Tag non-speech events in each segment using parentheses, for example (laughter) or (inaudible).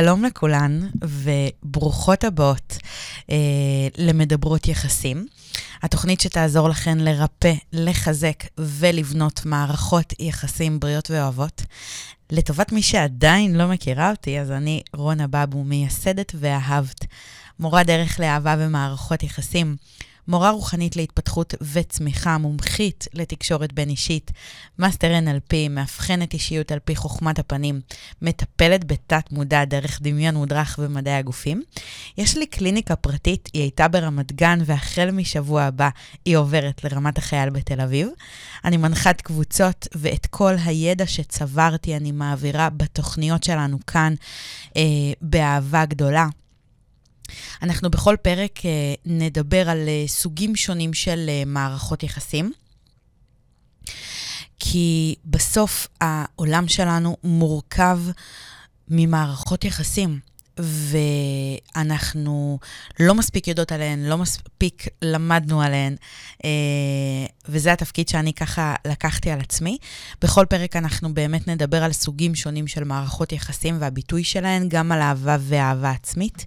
שלום לכולן וברוכות הבאות אה, למדברות יחסים. התוכנית שתעזור לכן לרפא, לחזק ולבנות מערכות יחסים בריאות ואוהבות. לטובת מי שעדיין לא מכירה אותי, אז אני רונה בבו, מייסדת ואהבת, מורה דרך לאהבה ומערכות יחסים. מורה רוחנית להתפתחות וצמיחה, מומחית לתקשורת בין-אישית, מאסטר NLP, מאבחנת אישיות על פי חוכמת הפנים, מטפלת בתת-מודע דרך דמיון מודרך ומדעי הגופים. יש לי קליניקה פרטית, היא הייתה ברמת גן, והחל משבוע הבא היא עוברת לרמת החייל בתל אביב. אני מנחת קבוצות, ואת כל הידע שצברתי אני מעבירה בתוכניות שלנו כאן אה, באהבה גדולה. אנחנו בכל פרק אה, נדבר על אה, סוגים שונים של אה, מערכות יחסים. כי בסוף העולם שלנו מורכב ממערכות יחסים. ואנחנו לא מספיק יודעות עליהן, לא מספיק למדנו עליהן, אה, וזה התפקיד שאני ככה לקחתי על עצמי. בכל פרק אנחנו באמת נדבר על סוגים שונים של מערכות יחסים והביטוי שלהן, גם על אהבה ואהבה עצמית.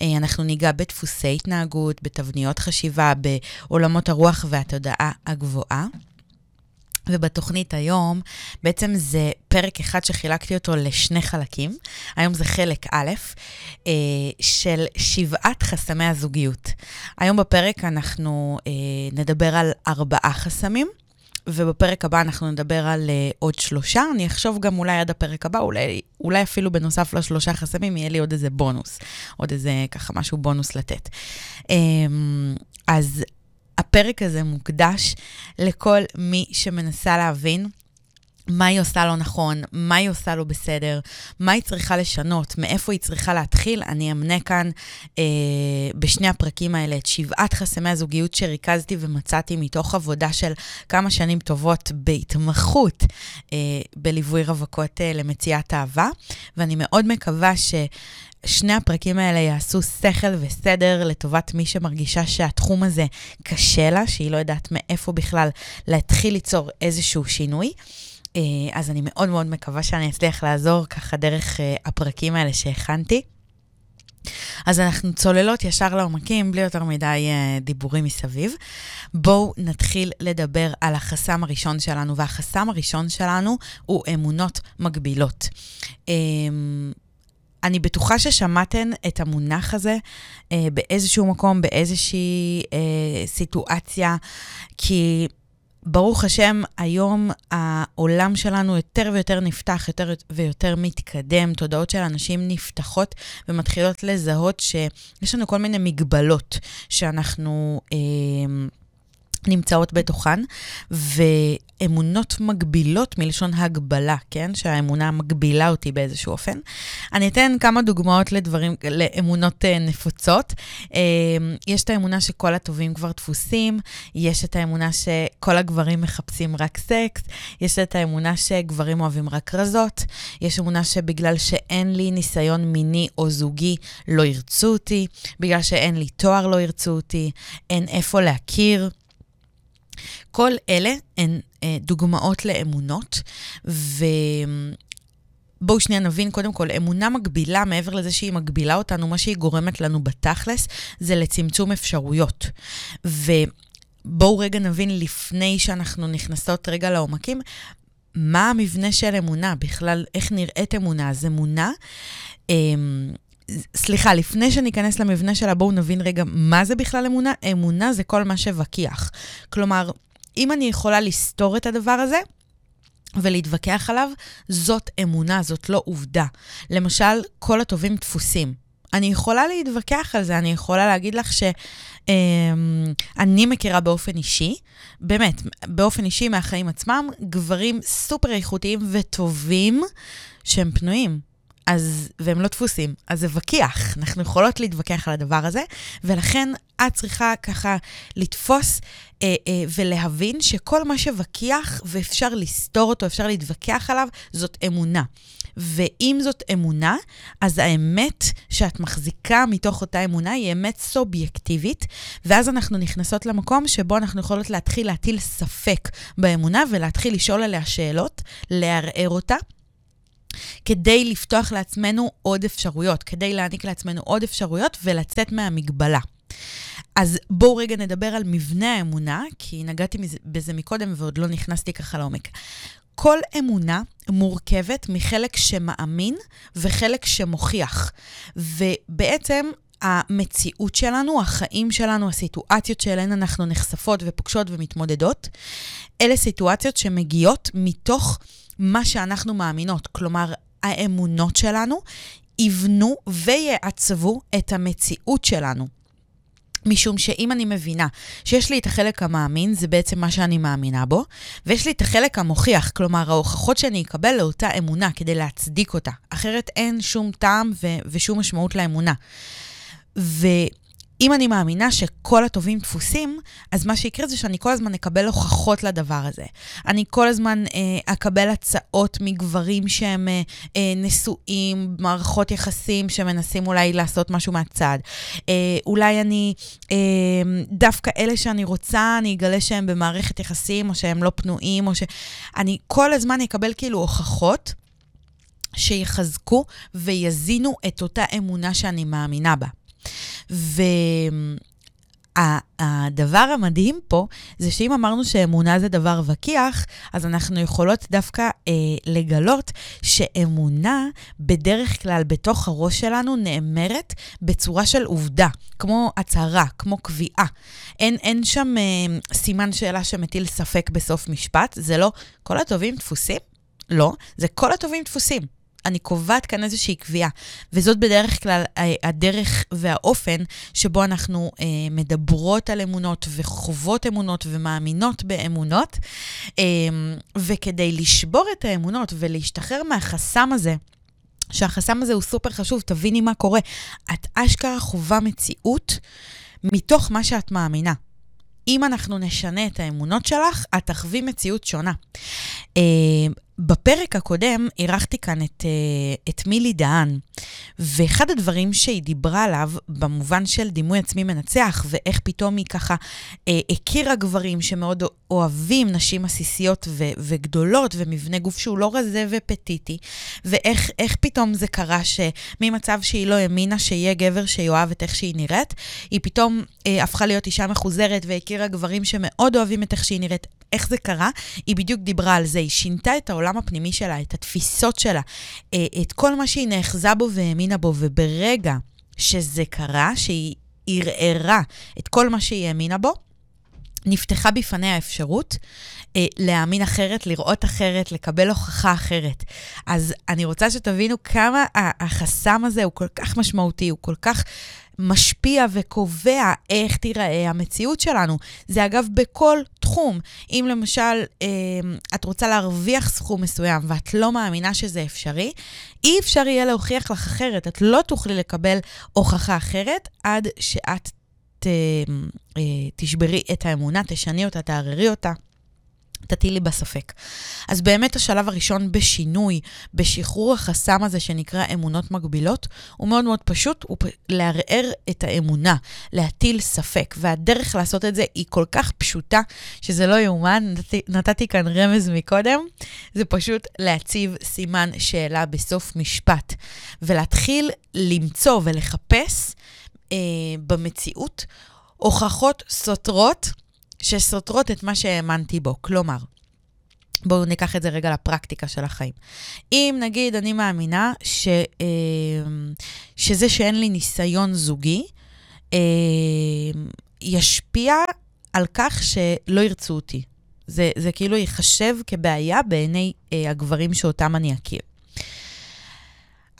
אה, אנחנו ניגע בדפוסי התנהגות, בתבניות חשיבה, בעולמות הרוח והתודעה הגבוהה. ובתוכנית היום, בעצם זה פרק אחד שחילקתי אותו לשני חלקים. היום זה חלק א', אה, של שבעת חסמי הזוגיות. היום בפרק אנחנו אה, נדבר על ארבעה חסמים. ובפרק הבא אנחנו נדבר על uh, עוד שלושה. אני אחשוב גם אולי עד הפרק הבא, אולי, אולי אפילו בנוסף לשלושה חסמים, יהיה לי עוד איזה בונוס, עוד איזה ככה משהו בונוס לתת. Um, אז הפרק הזה מוקדש לכל מי שמנסה להבין מה היא עושה לא נכון, מה היא עושה לא בסדר, מה היא צריכה לשנות, מאיפה היא צריכה להתחיל. אני אמנה כאן אה, בשני הפרקים האלה את שבעת חסמי הזוגיות שריכזתי ומצאתי מתוך עבודה של כמה שנים טובות בהתמחות אה, בליווי רווקות אה, למציאת אהבה, ואני מאוד מקווה ש... שני הפרקים האלה יעשו שכל וסדר לטובת מי שמרגישה שהתחום הזה קשה לה, שהיא לא יודעת מאיפה בכלל להתחיל ליצור איזשהו שינוי. אה, אז אני מאוד מאוד מקווה שאני אצליח לעזור ככה דרך אה, הפרקים האלה שהכנתי. אז אנחנו צוללות ישר לעומקים, בלי יותר מדי uh, דיבורים מסביב. בואו נתחיל לדבר על החסם הראשון שלנו, והחסם הראשון שלנו הוא אמונות מגבילות. אני בטוחה ששמעתן את המונח הזה אה, באיזשהו מקום, באיזושהי אה, סיטואציה, כי ברוך השם, היום העולם שלנו יותר ויותר נפתח, יותר ויותר מתקדם, תודעות של אנשים נפתחות ומתחילות לזהות שיש לנו כל מיני מגבלות שאנחנו... אה, נמצאות בתוכן, ואמונות מגבילות מלשון הגבלה, כן? שהאמונה מגבילה אותי באיזשהו אופן. אני אתן כמה דוגמאות לדברים, לאמונות uh, נפוצות. Uh, יש את האמונה שכל הטובים כבר דפוסים, יש את האמונה שכל הגברים מחפשים רק סקס, יש את האמונה שגברים אוהבים רק רזות, יש אמונה שבגלל שאין לי ניסיון מיני או זוגי, לא ירצו אותי, בגלל שאין לי תואר לא ירצו אותי, אין איפה להכיר. כל אלה הן אה, דוגמאות לאמונות, ו... בואו שנייה נבין, קודם כל, אמונה מגבילה, מעבר לזה שהיא מגבילה אותנו, מה שהיא גורמת לנו בתכלס, זה לצמצום אפשרויות. ובואו רגע נבין, לפני שאנחנו נכנסות רגע לעומקים, מה המבנה של אמונה, בכלל, איך נראית אמונה. אז אמונה, אמ, סליחה, לפני שניכנס למבנה שלה, בואו נבין רגע מה זה בכלל אמונה. אמונה זה כל מה שווכיח. כלומר, אם אני יכולה לסתור את הדבר הזה, ולהתווכח עליו, זאת אמונה, זאת לא עובדה. למשל, כל הטובים דפוסים. אני יכולה להתווכח על זה, אני יכולה להגיד לך שאני אמ, מכירה באופן אישי, באמת, באופן אישי מהחיים עצמם, גברים סופר איכותיים וטובים שהם פנויים. אז, והם לא דפוסים, אז זה ווקיח. אנחנו יכולות להתווכח על הדבר הזה, ולכן את צריכה ככה לתפוס אה, אה, ולהבין שכל מה שווקיח ואפשר לסתור אותו, אפשר להתווכח עליו, זאת אמונה. ואם זאת אמונה, אז האמת שאת מחזיקה מתוך אותה אמונה היא אמת סובייקטיבית, ואז אנחנו נכנסות למקום שבו אנחנו יכולות להתחיל להטיל ספק באמונה ולהתחיל לשאול עליה שאלות, לערער אותה. כדי לפתוח לעצמנו עוד אפשרויות, כדי להעניק לעצמנו עוד אפשרויות ולצאת מהמגבלה. אז בואו רגע נדבר על מבנה האמונה, כי נגעתי בזה מקודם ועוד לא נכנסתי ככה לעומק. כל אמונה מורכבת מחלק שמאמין וחלק שמוכיח. ובעצם המציאות שלנו, החיים שלנו, הסיטואציות שאליהן אנחנו נחשפות ופוגשות ומתמודדות, אלה סיטואציות שמגיעות מתוך מה שאנחנו מאמינות. כלומר, האמונות שלנו יבנו ויעצבו את המציאות שלנו. משום שאם אני מבינה שיש לי את החלק המאמין, זה בעצם מה שאני מאמינה בו, ויש לי את החלק המוכיח, כלומר ההוכחות שאני אקבל לאותה אמונה כדי להצדיק אותה. אחרת אין שום טעם ו- ושום משמעות לאמונה. ו... אם אני מאמינה שכל הטובים דפוסים, אז מה שיקרה זה שאני כל הזמן אקבל הוכחות לדבר הזה. אני כל הזמן אה, אקבל הצעות מגברים שהם אה, אה, נשואים, מערכות יחסים שמנסים אולי לעשות משהו מהצד. אה, אולי אני, אה, דווקא אלה שאני רוצה, אני אגלה שהם במערכת יחסים, או שהם לא פנויים, או ש... אני כל הזמן אקבל כאילו הוכחות. שיחזקו ויזינו את אותה אמונה שאני מאמינה בה. והדבר המדהים פה, זה שאם אמרנו שאמונה זה דבר וקיח, אז אנחנו יכולות דווקא אה, לגלות שאמונה, בדרך כלל בתוך הראש שלנו, נאמרת בצורה של עובדה, כמו הצהרה, כמו קביעה. אין, אין שם אה, סימן שאלה שמטיל ספק בסוף משפט, זה לא כל הטובים דפוסים? לא, זה כל הטובים דפוסים. אני קובעת כאן איזושהי קביעה. וזאת בדרך כלל אה, הדרך והאופן שבו אנחנו אה, מדברות על אמונות וחוות אמונות ומאמינות באמונות. אה, וכדי לשבור את האמונות ולהשתחרר מהחסם הזה, שהחסם הזה הוא סופר חשוב, תביני מה קורה. את אשכרה חווה מציאות מתוך מה שאת מאמינה. אם אנחנו נשנה את האמונות שלך, את תחווי מציאות שונה. בפרק הקודם אירחתי כאן את, uh, את מילי דהן, ואחד הדברים שהיא דיברה עליו, במובן של דימוי עצמי מנצח, ואיך פתאום היא ככה uh, הכירה גברים שמאוד אוהבים נשים עסיסיות ו- וגדולות, ומבנה גוף שהוא לא רזה ופטיטי, ואיך פתאום זה קרה שממצב שהיא לא האמינה שיהיה גבר שיאהב את איך שהיא נראית, היא פתאום uh, הפכה להיות אישה מחוזרת והכירה גברים שמאוד אוהבים את איך שהיא נראית. איך זה קרה? היא בדיוק דיברה על זה, היא שינתה את העולם הפנימי שלה, את התפיסות שלה, אה, את כל מה שהיא נאחזה בו והאמינה בו, וברגע שזה קרה, שהיא ערערה את כל מה שהיא האמינה בו, נפתחה בפניה האפשרות אה, להאמין אחרת, לראות אחרת, לקבל הוכחה אחרת. אז אני רוצה שתבינו כמה החסם הזה הוא כל כך משמעותי, הוא כל כך משפיע וקובע איך תיראה המציאות שלנו. זה אגב בכל תחום. אם למשל אה, את רוצה להרוויח סכום מסוים ואת לא מאמינה שזה אפשרי, אי אפשר יהיה להוכיח לך אחרת. את לא תוכלי לקבל הוכחה אחרת עד שאת ת, אה, תשברי את האמונה, תשני אותה, תערערי אותה. תטילי בספק. אז באמת השלב הראשון בשינוי, בשחרור החסם הזה שנקרא אמונות מגבילות, הוא מאוד מאוד פשוט, הוא לערער את האמונה, להטיל ספק. והדרך לעשות את זה היא כל כך פשוטה, שזה לא יאומן, נתתי, נתתי כאן רמז מקודם, זה פשוט להציב סימן שאלה בסוף משפט, ולהתחיל למצוא ולחפש אה, במציאות הוכחות סותרות שסותרות את מה שהאמנתי בו. כלומר, בואו ניקח את זה רגע לפרקטיקה של החיים. אם נגיד אני מאמינה ש, אה, שזה שאין לי ניסיון זוגי, אה, ישפיע על כך שלא ירצו אותי. זה, זה כאילו ייחשב כבעיה בעיני אה, הגברים שאותם אני אכיר.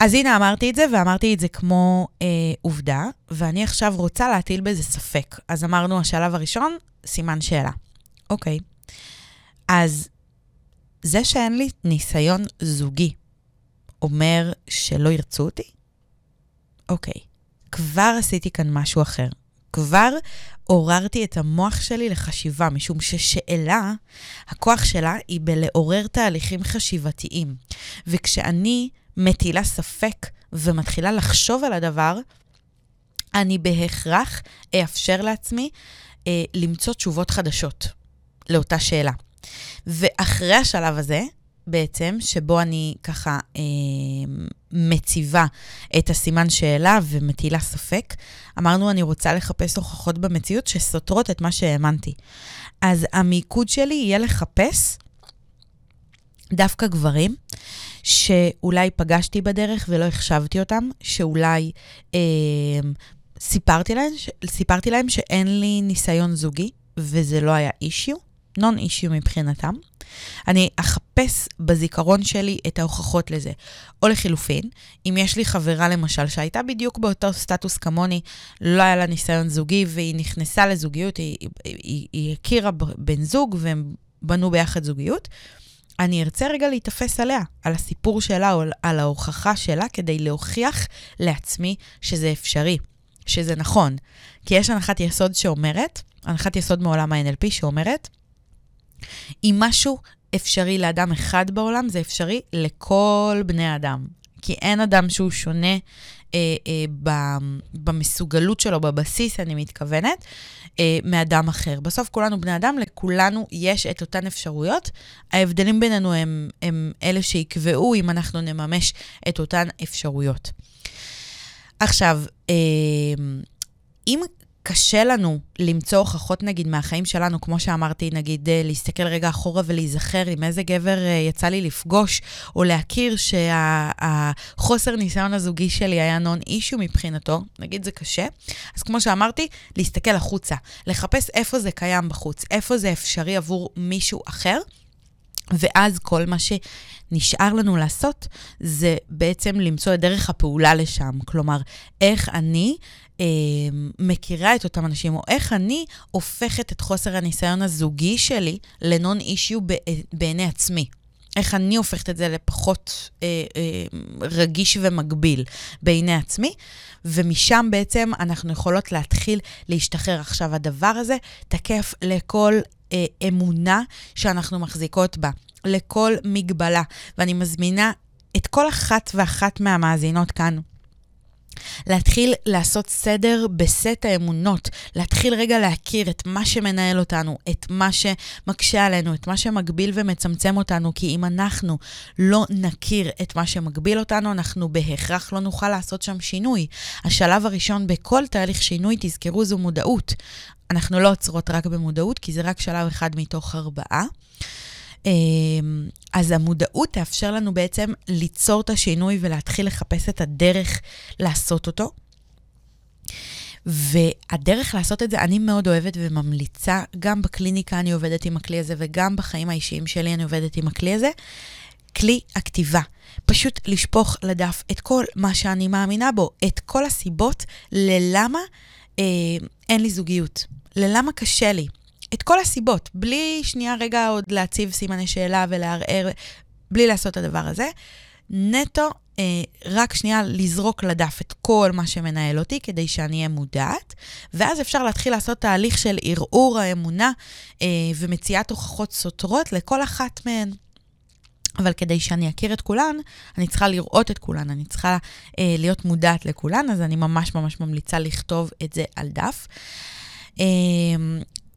אז הנה אמרתי את זה, ואמרתי את זה כמו אה, עובדה, ואני עכשיו רוצה להטיל בזה ספק. אז אמרנו, השלב הראשון, סימן שאלה. אוקיי. אז זה שאין לי ניסיון זוגי אומר שלא ירצו אותי? אוקיי. כבר עשיתי כאן משהו אחר. כבר עוררתי את המוח שלי לחשיבה, משום ששאלה, הכוח שלה היא בלעורר תהליכים חשיבתיים. וכשאני מטילה ספק ומתחילה לחשוב על הדבר, אני בהכרח אאפשר לעצמי אה, למצוא תשובות חדשות לאותה שאלה. ואחרי השלב הזה, בעצם, שבו אני ככה אה, מציבה את הסימן שאלה ומטילה ספק, אמרנו, אני רוצה לחפש הוכחות במציאות שסותרות את מה שהאמנתי. אז המיקוד שלי יהיה לחפש דווקא גברים שאולי פגשתי בדרך ולא החשבתי אותם, שאולי אה, סיפרתי להם, סיפרתי להם שאין לי ניסיון זוגי, וזה לא היה אישיו, נון אישיו מבחינתם. אני אחפש בזיכרון שלי את ההוכחות לזה. או לחילופין, אם יש לי חברה למשל שהייתה בדיוק באותו סטטוס כמוני, לא היה לה ניסיון זוגי והיא נכנסה לזוגיות, היא, היא, היא, היא הכירה בן זוג והם בנו ביחד זוגיות, אני ארצה רגע להיתפס עליה, על הסיפור שלה או על ההוכחה שלה, כדי להוכיח לעצמי שזה אפשרי, שזה נכון. כי יש הנחת יסוד שאומרת, הנחת יסוד מעולם ה-NLP שאומרת, אם משהו אפשרי לאדם אחד בעולם, זה אפשרי לכל בני האדם. כי אין אדם שהוא שונה אה, אה, במסוגלות שלו, בבסיס, אני מתכוונת, אה, מאדם אחר. בסוף כולנו בני אדם, לכולנו יש את אותן אפשרויות. ההבדלים בינינו הם, הם אלה שיקבעו אם אנחנו נממש את אותן אפשרויות. עכשיו, אה, אם קשה לנו למצוא הוכחות, נגיד, מהחיים שלנו, כמו שאמרתי, נגיד, אה, להסתכל רגע אחורה ולהיזכר עם איזה גבר אה, יצא לי לפגוש, או להכיר שהחוסר ניסיון הזוגי שלי היה נון אישו מבחינתו, נגיד זה קשה. אז כמו שאמרתי, להסתכל החוצה, לחפש איפה זה קיים בחוץ, איפה זה אפשרי עבור מישהו אחר. ואז כל מה שנשאר לנו לעשות זה בעצם למצוא את דרך הפעולה לשם. כלומר, איך אני אה, מכירה את אותם אנשים, או איך אני הופכת את חוסר הניסיון הזוגי שלי לנון אישיו בעיני עצמי. איך אני הופכת את זה לפחות אה, אה, רגיש ומגביל בעיני עצמי, ומשם בעצם אנחנו יכולות להתחיל להשתחרר. עכשיו, הדבר הזה תקף לכל אה, אמונה שאנחנו מחזיקות בה, לכל מגבלה, ואני מזמינה את כל אחת ואחת מהמאזינות כאן להתחיל לעשות סדר בסט האמונות, להתחיל רגע להכיר את מה שמנהל אותנו, את מה שמקשה עלינו, את מה שמגביל ומצמצם אותנו, כי אם אנחנו לא נכיר את מה שמגביל אותנו, אנחנו בהכרח לא נוכל לעשות שם שינוי. השלב הראשון בכל תהליך שינוי, תזכרו, זו מודעות. אנחנו לא עוצרות רק במודעות, כי זה רק שלב אחד מתוך ארבעה. אמ, אז המודעות תאפשר לנו בעצם ליצור את השינוי ולהתחיל לחפש את הדרך לעשות אותו. והדרך לעשות את זה, אני מאוד אוהבת וממליצה, גם בקליניקה אני עובדת עם הכלי הזה וגם בחיים האישיים שלי אני עובדת עם הכלי הזה, כלי הכתיבה. פשוט לשפוך לדף את כל מה שאני מאמינה בו, את כל הסיבות ללמה אה, אין לי זוגיות, ללמה קשה לי. את כל הסיבות, בלי שנייה רגע עוד להציב סימני שאלה ולערער, בלי לעשות את הדבר הזה. נטו, אה, רק שנייה לזרוק לדף את כל מה שמנהל אותי כדי שאני אהיה מודעת, ואז אפשר להתחיל לעשות תהליך של ערעור האמונה אה, ומציאת הוכחות סותרות לכל אחת מהן. אבל כדי שאני אכיר את כולן, אני צריכה לראות את כולן, אני צריכה אה, להיות מודעת לכולן, אז אני ממש ממש ממליצה לכתוב את זה על דף. אה,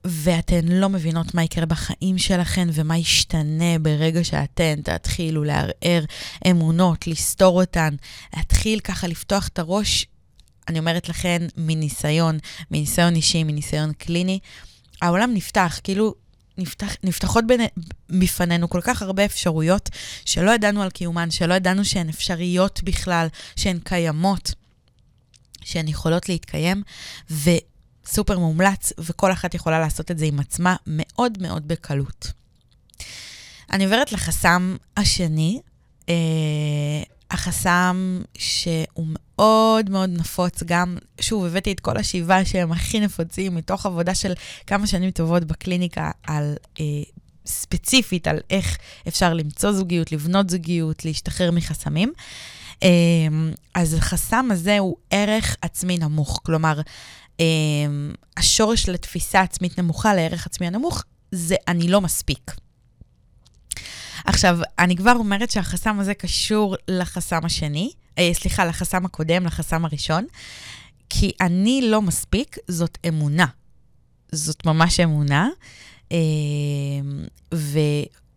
ואתן לא מבינות מה יקרה בחיים שלכן ומה ישתנה ברגע שאתן תתחילו לערער אמונות, לסתור אותן, להתחיל ככה לפתוח את הראש, אני אומרת לכן, מניסיון, מניסיון אישי, מניסיון קליני, העולם נפתח, כאילו נפתח, נפתחות בין, בפנינו כל כך הרבה אפשרויות שלא ידענו על קיומן, שלא ידענו שהן אפשריות בכלל, שהן קיימות, שהן יכולות להתקיים, ו... סופר מומלץ, וכל אחת יכולה לעשות את זה עם עצמה מאוד מאוד בקלות. אני עוברת לחסם השני, אה, החסם שהוא מאוד מאוד נפוץ, גם, שוב, הבאתי את כל השבעה שהם הכי נפוצים מתוך עבודה של כמה שנים טובות בקליניקה על... אה, ספציפית על איך אפשר למצוא זוגיות, לבנות זוגיות, להשתחרר מחסמים. אה, אז החסם הזה הוא ערך עצמי נמוך. כלומר, השורש לתפיסה עצמית נמוכה, לערך עצמי הנמוך, זה אני לא מספיק. עכשיו, אני כבר אומרת שהחסם הזה קשור לחסם השני, אה, סליחה, לחסם הקודם, לחסם הראשון, כי אני לא מספיק, זאת אמונה. זאת ממש אמונה. אה,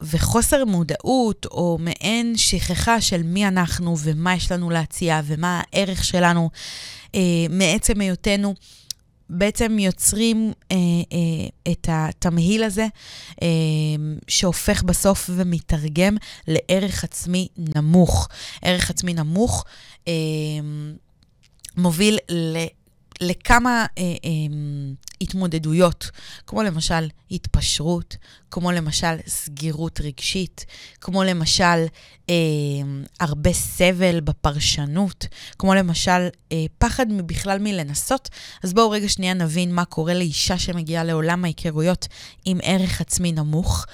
וחוסר מודעות, או מעין שכחה של מי אנחנו ומה יש לנו להציע ומה הערך שלנו אה, מעצם היותנו. בעצם יוצרים אה, אה, את התמהיל הזה, אה, שהופך בסוף ומתרגם לערך עצמי נמוך. ערך עצמי נמוך אה, מוביל ל... לכמה אה, אה, התמודדויות, כמו למשל התפשרות, כמו למשל סגירות רגשית, כמו למשל אה, הרבה סבל בפרשנות, כמו למשל אה, פחד בכלל מלנסות. אז בואו רגע שנייה נבין מה קורה לאישה שמגיעה לעולם ההיכרויות עם ערך עצמי נמוך.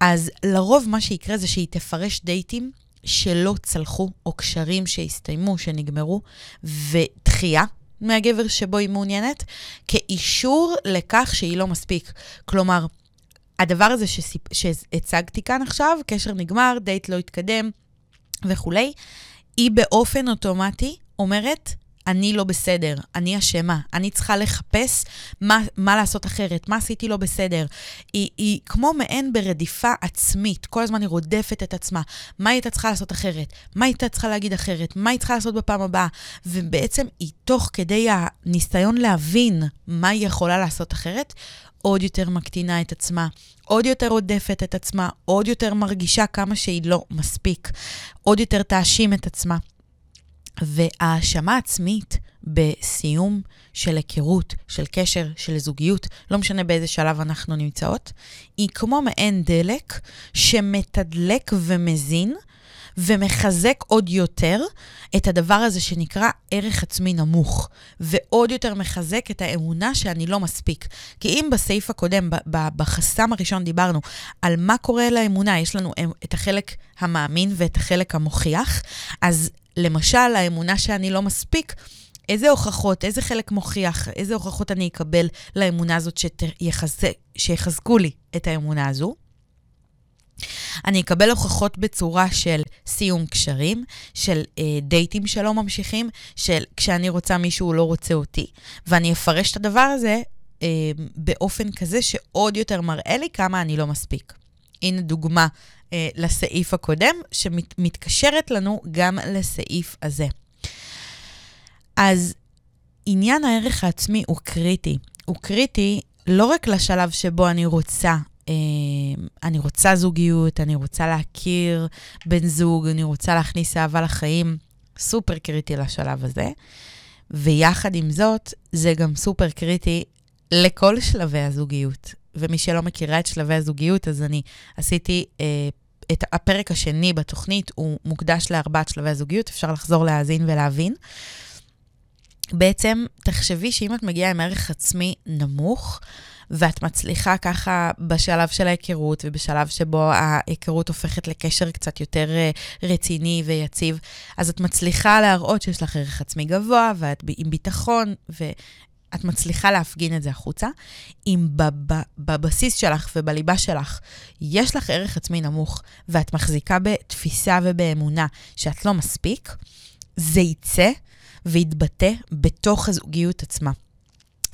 אז לרוב מה שיקרה זה שהיא תפרש דייטים שלא צלחו, או קשרים שהסתיימו, שנגמרו, ודחייה, מהגבר שבו היא מעוניינת, כאישור לכך שהיא לא מספיק. כלומר, הדבר הזה שסיפ... שהצגתי כאן עכשיו, קשר נגמר, דייט לא התקדם וכולי, היא באופן אוטומטי אומרת, אני לא בסדר, אני אשמה, אני צריכה לחפש מה, מה לעשות אחרת, מה עשיתי לא בסדר. היא, היא כמו מעין ברדיפה עצמית, כל הזמן היא רודפת את עצמה. מה היא הייתה צריכה לעשות אחרת? מה היא הייתה צריכה להגיד אחרת? מה היא צריכה לעשות בפעם הבאה? ובעצם היא תוך כדי הניסיון להבין מה היא יכולה לעשות אחרת, עוד יותר מקטינה את עצמה, עוד יותר רודפת את עצמה, עוד יותר מרגישה כמה שהיא לא מספיק, עוד יותר תאשים את עצמה. והאשמה עצמית בסיום של היכרות, של קשר, של זוגיות, לא משנה באיזה שלב אנחנו נמצאות, היא כמו מעין דלק שמתדלק ומזין ומחזק עוד יותר את הדבר הזה שנקרא ערך עצמי נמוך, ועוד יותר מחזק את האמונה שאני לא מספיק. כי אם בסעיף הקודם, בחסם הראשון דיברנו על מה קורה לאמונה, יש לנו את החלק המאמין ואת החלק המוכיח, אז למשל, האמונה שאני לא מספיק, איזה הוכחות, איזה חלק מוכיח, איזה הוכחות אני אקבל לאמונה הזאת שתחזק, שיחזקו לי את האמונה הזו? אני אקבל הוכחות בצורה של סיום קשרים, של אה, דייטים שלא ממשיכים, של כשאני רוצה מישהו הוא לא רוצה אותי, ואני אפרש את הדבר הזה אה, באופן כזה שעוד יותר מראה לי כמה אני לא מספיק. הנה דוגמה אה, לסעיף הקודם, שמתקשרת לנו גם לסעיף הזה. אז עניין הערך העצמי הוא קריטי. הוא קריטי לא רק לשלב שבו אני רוצה, אה, אני רוצה זוגיות, אני רוצה להכיר בן זוג, אני רוצה להכניס אהבה לחיים, סופר קריטי לשלב הזה. ויחד עם זאת, זה גם סופר קריטי לכל שלבי הזוגיות. ומי שלא מכירה את שלבי הזוגיות, אז אני עשיתי אה, את הפרק השני בתוכנית, הוא מוקדש לארבעת שלבי הזוגיות, אפשר לחזור להאזין ולהבין. בעצם, תחשבי שאם את מגיעה עם ערך עצמי נמוך, ואת מצליחה ככה בשלב של ההיכרות ובשלב שבו ההיכרות הופכת לקשר קצת יותר אה, רציני ויציב, אז את מצליחה להראות שיש לך ערך עצמי גבוה ואת עם ביטחון את מצליחה להפגין את זה החוצה. אם בבסיס שלך ובליבה שלך יש לך ערך עצמי נמוך, ואת מחזיקה בתפיסה ובאמונה שאת לא מספיק, זה יצא ויתבטא בתוך הזוגיות עצמה.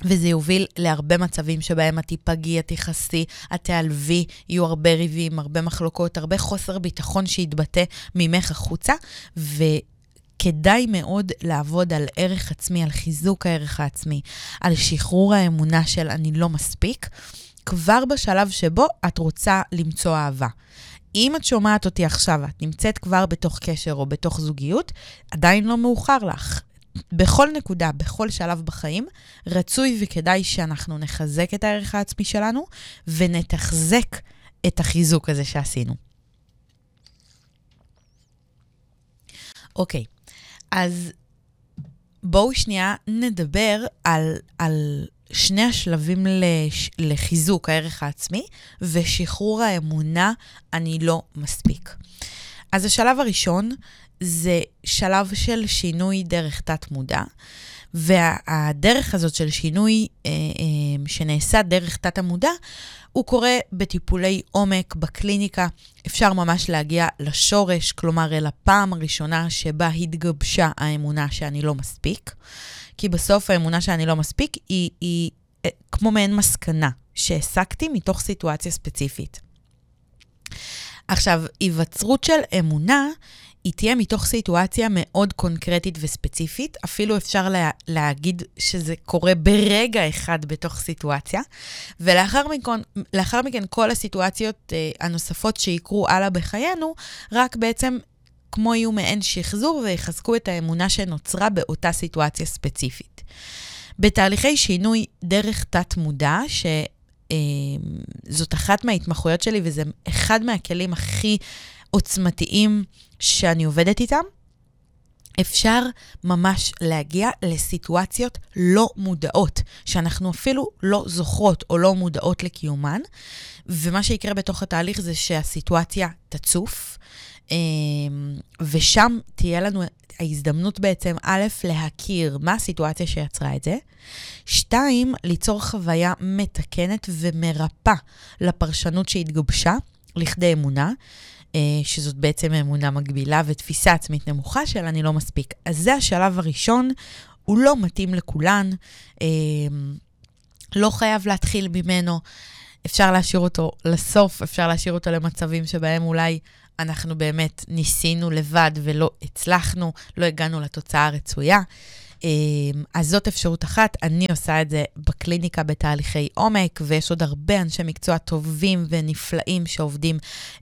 וזה יוביל להרבה מצבים שבהם את תיפגעי, את תכעסי, את תיעלבי, יהיו הרבה ריבים, הרבה מחלוקות, הרבה חוסר ביטחון שיתבטא ממך החוצה, ו... כדאי מאוד לעבוד על ערך עצמי, על חיזוק הערך העצמי, על שחרור האמונה של אני לא מספיק, כבר בשלב שבו את רוצה למצוא אהבה. אם את שומעת אותי עכשיו, את נמצאת כבר בתוך קשר או בתוך זוגיות, עדיין לא מאוחר לך. בכל נקודה, בכל שלב בחיים, רצוי וכדאי שאנחנו נחזק את הערך העצמי שלנו ונתחזק את החיזוק הזה שעשינו. אוקיי, אז בואו שנייה נדבר על, על שני השלבים לש, לחיזוק הערך העצמי ושחרור האמונה, אני לא מספיק. אז השלב הראשון זה שלב של שינוי דרך תת-מודע. והדרך הזאת של שינוי אה, אה, שנעשה דרך תת-המודע, הוא קורה בטיפולי עומק, בקליניקה. אפשר ממש להגיע לשורש, כלומר אל הפעם הראשונה שבה התגבשה האמונה שאני לא מספיק. כי בסוף האמונה שאני לא מספיק היא, היא אה, כמו מעין מסקנה שהסקתי מתוך סיטואציה ספציפית. עכשיו, היווצרות של אמונה, היא תהיה מתוך סיטואציה מאוד קונקרטית וספציפית, אפילו אפשר לה, להגיד שזה קורה ברגע אחד בתוך סיטואציה, ולאחר מכן, מכן כל הסיטואציות אה, הנוספות שיקרו הלאה בחיינו, רק בעצם כמו יהיו מעין שחזור ויחזקו את האמונה שנוצרה באותה סיטואציה ספציפית. בתהליכי שינוי דרך תת-מודע, שזאת אה, אחת מההתמחויות שלי וזה אחד מהכלים הכי עוצמתיים שאני עובדת איתם, אפשר ממש להגיע לסיטואציות לא מודעות, שאנחנו אפילו לא זוכרות או לא מודעות לקיומן, ומה שיקרה בתוך התהליך זה שהסיטואציה תצוף, אמ, ושם תהיה לנו ההזדמנות בעצם, א', להכיר מה הסיטואציה שיצרה את זה, שתיים, ליצור חוויה מתקנת ומרפא לפרשנות שהתגבשה לכדי אמונה, שזאת בעצם אמונה מגבילה ותפיסה עצמית נמוכה של אני לא מספיק. אז זה השלב הראשון, הוא לא מתאים לכולן, אמ, לא חייב להתחיל ממנו. אפשר להשאיר אותו לסוף, אפשר להשאיר אותו למצבים שבהם אולי אנחנו באמת ניסינו לבד ולא הצלחנו, לא הגענו לתוצאה הרצויה. אמ, אז זאת אפשרות אחת. אני עושה את זה בקליניקה בתהליכי עומק, ויש עוד הרבה אנשי מקצוע טובים ונפלאים שעובדים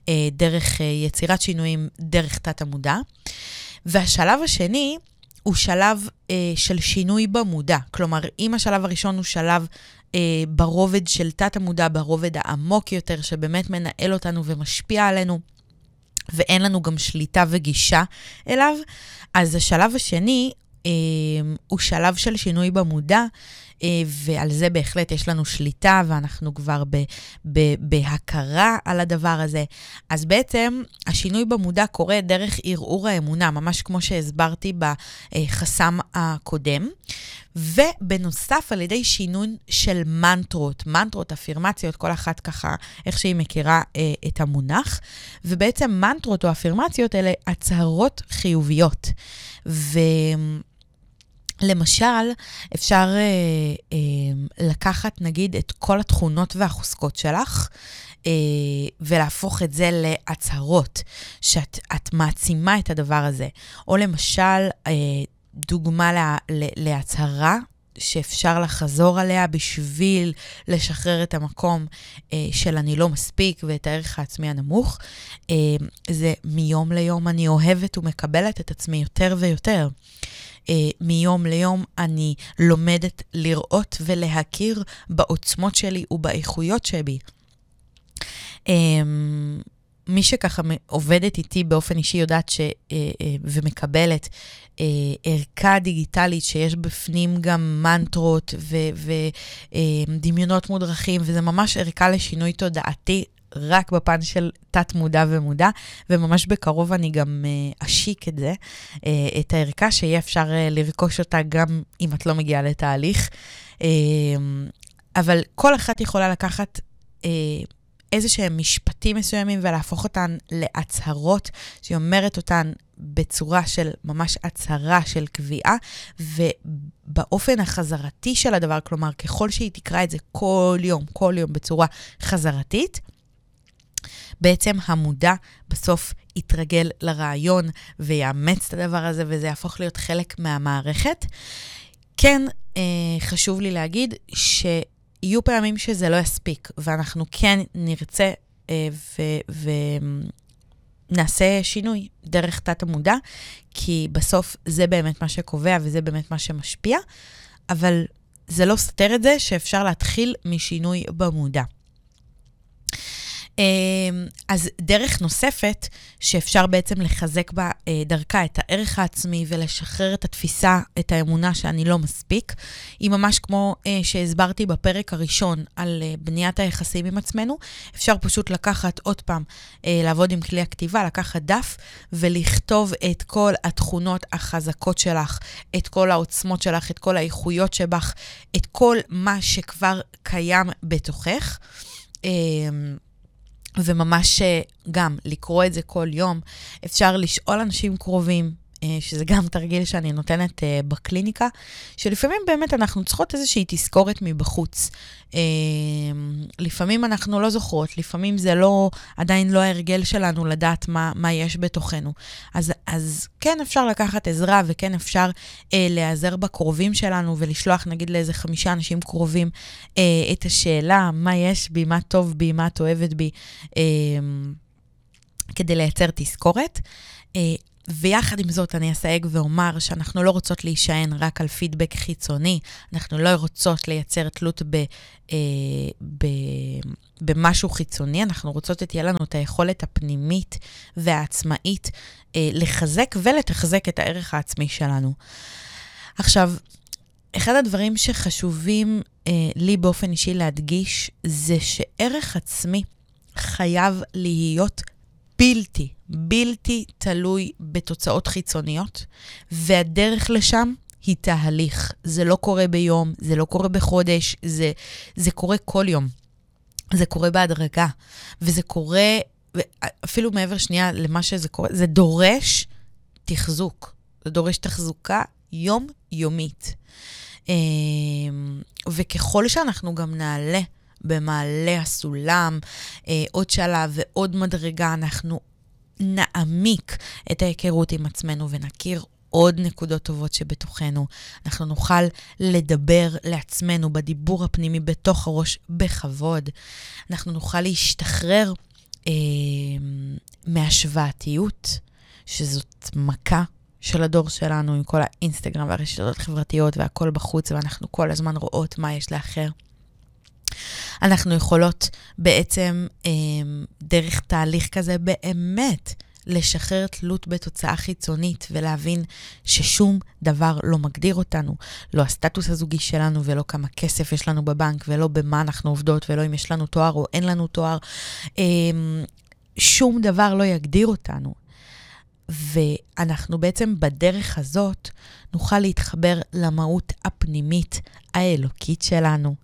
אה, דרך אה, יצירת שינויים, דרך תת-המודע. והשלב השני, הוא שלב אה, של שינוי במודע. כלומר, אם השלב הראשון הוא שלב אה, ברובד של תת-המודע, ברובד העמוק יותר, שבאמת מנהל אותנו ומשפיע עלינו, ואין לנו גם שליטה וגישה אליו, אז השלב השני הוא שלב של שינוי במודע, אה, ועל זה בהחלט יש לנו שליטה, ואנחנו כבר ב, ב, בהכרה על הדבר הזה. אז בעצם השינוי במודע קורה דרך ערעור האמונה, ממש כמו שהסברתי בחסם הקודם. ובנוסף, על ידי שינוי של מנטרות, מנטרות, אפירמציות, כל אחת ככה, איך שהיא מכירה אה, את המונח. ובעצם מנטרות או אפירמציות אלה הצהרות חיוביות. ו... למשל, אפשר אה, אה, לקחת נגיד את כל התכונות והחוזקות שלך, אה, ולהפוך את זה להצהרות, שאת מעצימה את הדבר הזה. או למשל, אה, דוגמה לה, לה, להצהרה שאפשר לחזור עליה בשביל לשחרר את המקום אה, של אני לא מספיק ואת הערך העצמי הנמוך, אה, זה מיום ליום אני אוהבת ומקבלת את עצמי יותר ויותר. אה, מיום ליום אני לומדת לראות ולהכיר בעוצמות שלי ובאיכויות שבי. אה, מי שככה עובדת איתי באופן אישי יודעת ש... אה, אה, ומקבלת אה, ערכה דיגיטלית שיש בפנים גם מנטרות ודמיונות מודרכים, וזה ממש ערכה לשינוי תודעתי רק בפן של תת-מודע ומודע, וממש בקרוב אני גם אשיק את זה, את הערכה, שיהיה אפשר לרכוש אותה גם אם את לא מגיעה לתהליך. אבל כל אחת יכולה לקחת איזה שהם משפטים מסוימים ולהפוך אותן להצהרות, שהיא אומרת אותן בצורה של ממש הצהרה של קביעה, ובאופן החזרתי של הדבר, כלומר, ככל שהיא תקרא את זה כל יום, כל יום בצורה חזרתית, בעצם המודע בסוף יתרגל לרעיון ויאמץ את הדבר הזה, וזה יהפוך להיות חלק מהמערכת. כן, אה, חשוב לי להגיד ש... יהיו פעמים שזה לא יספיק, ואנחנו כן נרצה אה, ונעשה שינוי דרך תת-המודע, כי בסוף זה באמת מה שקובע וזה באמת מה שמשפיע, אבל זה לא סותר את זה שאפשר להתחיל משינוי במודע. אמ, אז דרך נוספת שאפשר בעצם לחזק בה אה, דרכה את הערך העצמי ולשחרר את התפיסה, את האמונה שאני לא מספיק, היא ממש כמו אה, שהסברתי בפרק הראשון על אה, בניית היחסים עם עצמנו. אפשר פשוט לקחת עוד פעם, לעבוד עם כלי הכתיבה, לקחת דף ולכתוב את כל התכונות החזקות שלך, את כל העוצמות שלך, את כל האיכויות שבך, את כל מה שכבר קיים בתוכך. וממש אה, גם לקרוא את זה כל יום. אפשר לשאול אנשים קרובים, שזה גם תרגיל שאני נותנת אה, בקליניקה, שלפעמים באמת אנחנו צריכות איזושהי תזכורת מבחוץ. אה, לפעמים אנחנו לא זוכרות, לפעמים זה לא, עדיין לא ההרגל שלנו לדעת מה, מה יש בתוכנו. אז, אז כן אפשר לקחת עזרה וכן אפשר אה, להיעזר בקרובים שלנו ולשלוח נגיד לאיזה חמישה אנשים קרובים אה, את השאלה, מה יש בי, מה טוב בי, מה את אוהבת בי, אה, כדי לייצר תזכורת. אה, ויחד עם זאת, אני אסייג ואומר שאנחנו לא רוצות להישען רק על פידבק חיצוני, אנחנו לא רוצות לייצר תלות ב, אה, ב, במשהו חיצוני, אנחנו רוצות שתהיה לנו את היכולת הפנימית והעצמאית אה, לחזק ולתחזק את הערך העצמי שלנו. עכשיו, אחד הדברים שחשובים אה, לי באופן אישי להדגיש, זה שערך עצמי חייב להיות בלתי, בלתי תלוי בתוצאות חיצוניות, והדרך לשם היא תהליך. זה לא קורה ביום, זה לא קורה בחודש, זה, זה קורה כל יום. זה קורה בהדרגה, וזה קורה, אפילו מעבר שנייה למה שזה קורה, זה דורש תחזוק. זה דורש תחזוקה יומיומית. אמ, וככל שאנחנו גם נעלה במעלה הסולם, אה, עוד שלב ועוד מדרגה, אנחנו נעמיק את ההיכרות עם עצמנו ונכיר עוד נקודות טובות שבתוכנו. אנחנו נוכל לדבר לעצמנו בדיבור הפנימי בתוך הראש בכבוד. אנחנו נוכל להשתחרר אה, מהשוואתיות, שזאת מכה של הדור שלנו עם כל האינסטגרם והרשתות החברתיות והכל בחוץ, ואנחנו כל הזמן רואות מה יש לאחר. אנחנו יכולות בעצם, אה, דרך תהליך כזה, באמת לשחרר תלות בתוצאה חיצונית ולהבין ששום דבר לא מגדיר אותנו. לא הסטטוס הזוגי שלנו ולא כמה כסף יש לנו בבנק ולא במה אנחנו עובדות ולא אם יש לנו תואר או אין לנו תואר. אה, שום דבר לא יגדיר אותנו. ואנחנו בעצם בדרך הזאת נוכל להתחבר למהות הפנימית האלוקית שלנו,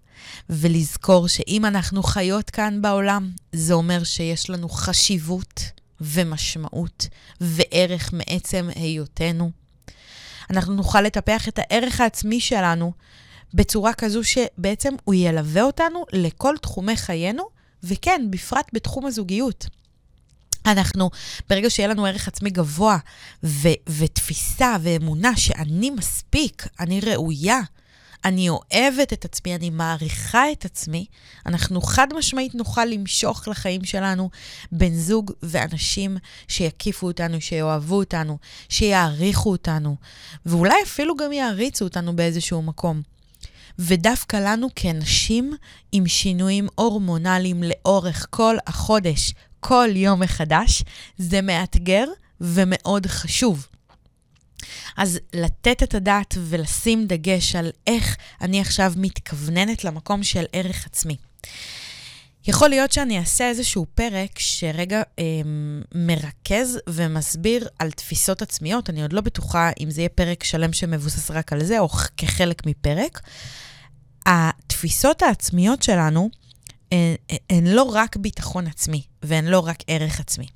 ולזכור שאם אנחנו חיות כאן בעולם, זה אומר שיש לנו חשיבות ומשמעות וערך מעצם היותנו. אנחנו נוכל לטפח את הערך העצמי שלנו בצורה כזו שבעצם הוא ילווה אותנו לכל תחומי חיינו, וכן, בפרט בתחום הזוגיות. אנחנו, ברגע שיהיה לנו ערך עצמי גבוה ו- ותפיסה ואמונה שאני מספיק, אני ראויה, אני אוהבת את עצמי, אני מעריכה את עצמי, אנחנו חד משמעית נוכל למשוך לחיים שלנו בן זוג ואנשים שיקיפו אותנו, שיאהבו אותנו, שיעריכו אותנו, ואולי אפילו גם יעריצו אותנו באיזשהו מקום. ודווקא לנו כנשים עם שינויים הורמונליים לאורך כל החודש, כל יום מחדש, זה מאתגר ומאוד חשוב. אז לתת את הדעת ולשים דגש על איך אני עכשיו מתכווננת למקום של ערך עצמי. יכול להיות שאני אעשה איזשהו פרק שרגע אה, מרכז ומסביר על תפיסות עצמיות. אני עוד לא בטוחה אם זה יהיה פרק שלם שמבוסס רק על זה, או כחלק מפרק. התפיסות העצמיות שלנו הן, הן לא רק ביטחון עצמי, והן לא רק ערך עצמי.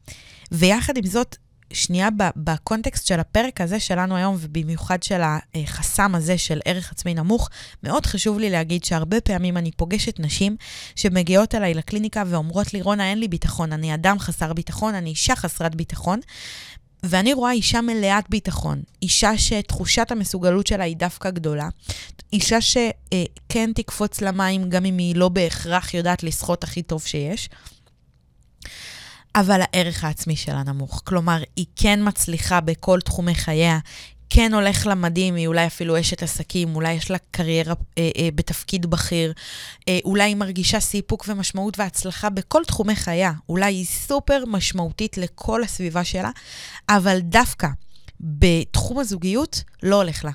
ויחד עם זאת, שנייה בקונטקסט של הפרק הזה שלנו היום, ובמיוחד של החסם הזה של ערך עצמי נמוך, מאוד חשוב לי להגיד שהרבה פעמים אני פוגשת נשים שמגיעות אליי לקליניקה ואומרות לי, רונה, אין לי ביטחון, אני אדם חסר ביטחון, אני אישה חסרת ביטחון. ואני רואה אישה מלאת ביטחון, אישה שתחושת המסוגלות שלה היא דווקא גדולה, אישה שכן תקפוץ למים גם אם היא לא בהכרח יודעת לשחות הכי טוב שיש. אבל הערך העצמי שלה נמוך. כלומר, היא כן מצליחה בכל תחומי חייה, כן הולך למדים, היא אולי אפילו אשת עסקים, אולי יש לה קריירה אה, אה, בתפקיד בכיר, אה, אולי היא מרגישה סיפוק ומשמעות והצלחה בכל תחומי חייה, אולי היא סופר משמעותית לכל הסביבה שלה, אבל דווקא בתחום הזוגיות לא הולך לה.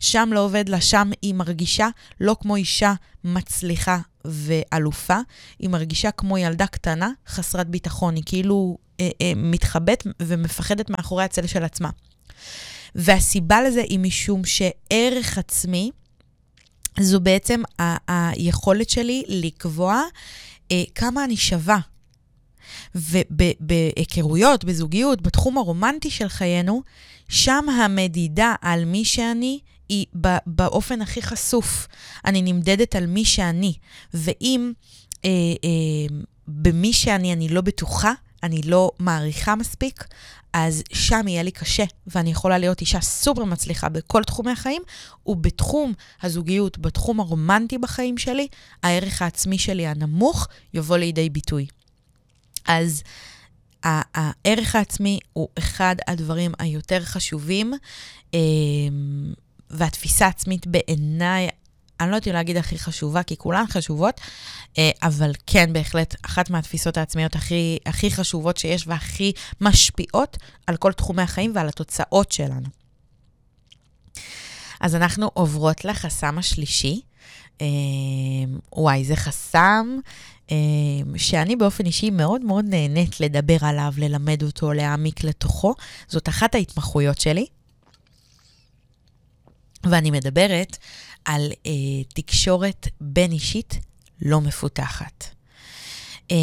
שם לא עובד לה, שם היא מרגישה לא כמו אישה מצליחה ואלופה, היא מרגישה כמו ילדה קטנה, חסרת ביטחון. היא כאילו אה, אה, מתחבאת ומפחדת מאחורי הצל של עצמה. והסיבה לזה היא משום שערך עצמי זו בעצם ה- היכולת שלי לקבוע אה, כמה אני שווה. ובהיכרויות, בזוגיות, בתחום הרומנטי של חיינו, שם המדידה על מי שאני היא באופן הכי חשוף. אני נמדדת על מי שאני, ואם אה, אה, במי שאני אני לא בטוחה, אני לא מעריכה מספיק, אז שם יהיה לי קשה, ואני יכולה להיות אישה סופר מצליחה בכל תחומי החיים, ובתחום הזוגיות, בתחום הרומנטי בחיים שלי, הערך העצמי שלי הנמוך יבוא לידי ביטוי. אז הערך העצמי הוא אחד הדברים היותר חשובים, אמ, והתפיסה העצמית בעיניי אני לא יודעת אם להגיד הכי חשובה, כי כולן חשובות, אה, אבל כן, בהחלט, אחת מהתפיסות העצמיות הכי, הכי חשובות שיש והכי משפיעות על כל תחומי החיים ועל התוצאות שלנו. אז אנחנו עוברות לחסם השלישי. אה, וואי, זה חסם אה, שאני באופן אישי מאוד מאוד נהנית לדבר עליו, ללמד אותו, להעמיק לתוכו. זאת אחת ההתמחויות שלי. ואני מדברת על אה, תקשורת בין-אישית לא מפותחת. אה,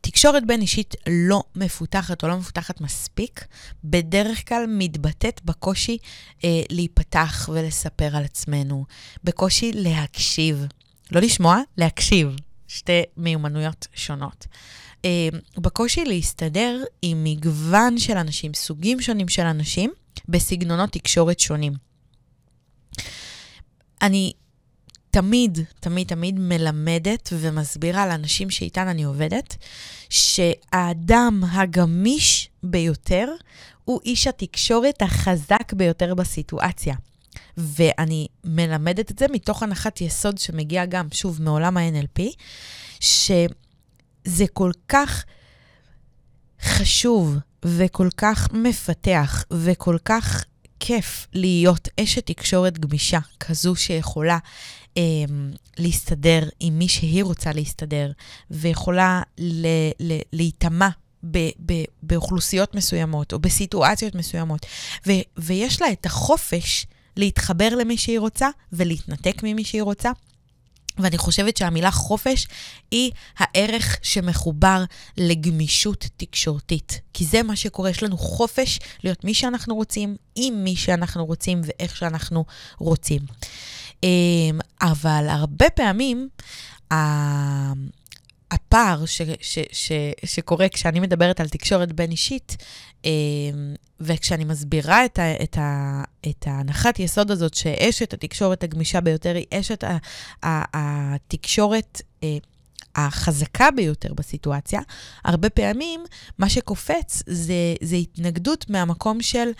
תקשורת בין-אישית לא מפותחת או לא מפותחת מספיק, בדרך כלל מתבטאת בקושי אה, להיפתח ולספר על עצמנו, בקושי להקשיב. לא לשמוע, להקשיב. שתי מיומנויות שונות. אה, בקושי להסתדר עם מגוון של אנשים, סוגים שונים של אנשים, בסגנונות תקשורת שונים. אני תמיד, תמיד, תמיד מלמדת ומסבירה לאנשים שאיתן אני עובדת, שהאדם הגמיש ביותר הוא איש התקשורת החזק ביותר בסיטואציה. ואני מלמדת את זה מתוך הנחת יסוד שמגיעה גם, שוב, מעולם ה-NLP, שזה כל כך חשוב וכל כך מפתח וכל כך כיף להיות אשת תקשורת גמישה, כזו שיכולה אה, להסתדר עם מי שהיא רוצה להסתדר, ויכולה להיטמע באוכלוסיות מסוימות או בסיטואציות מסוימות, ו, ויש לה את החופש להתחבר למי שהיא רוצה ולהתנתק ממי שהיא רוצה, ואני חושבת שהמילה חופש היא הערך שמחובר לגמישות תקשורתית. כי זה מה שקורה, יש לנו חופש להיות מי שאנחנו רוצים, עם מי שאנחנו רוצים ואיך שאנחנו רוצים. אמ, אבל הרבה פעמים, הפער ש, ש, ש, שקורה כשאני מדברת על תקשורת בין-אישית, אמ, וכשאני מסבירה את, ה, את, ה, את ההנחת יסוד הזאת שאשת התקשורת הגמישה ביותר היא אשת התקשורת אה, החזקה ביותר בסיטואציה, הרבה פעמים מה שקופץ זה, זה התנגדות מהמקום של,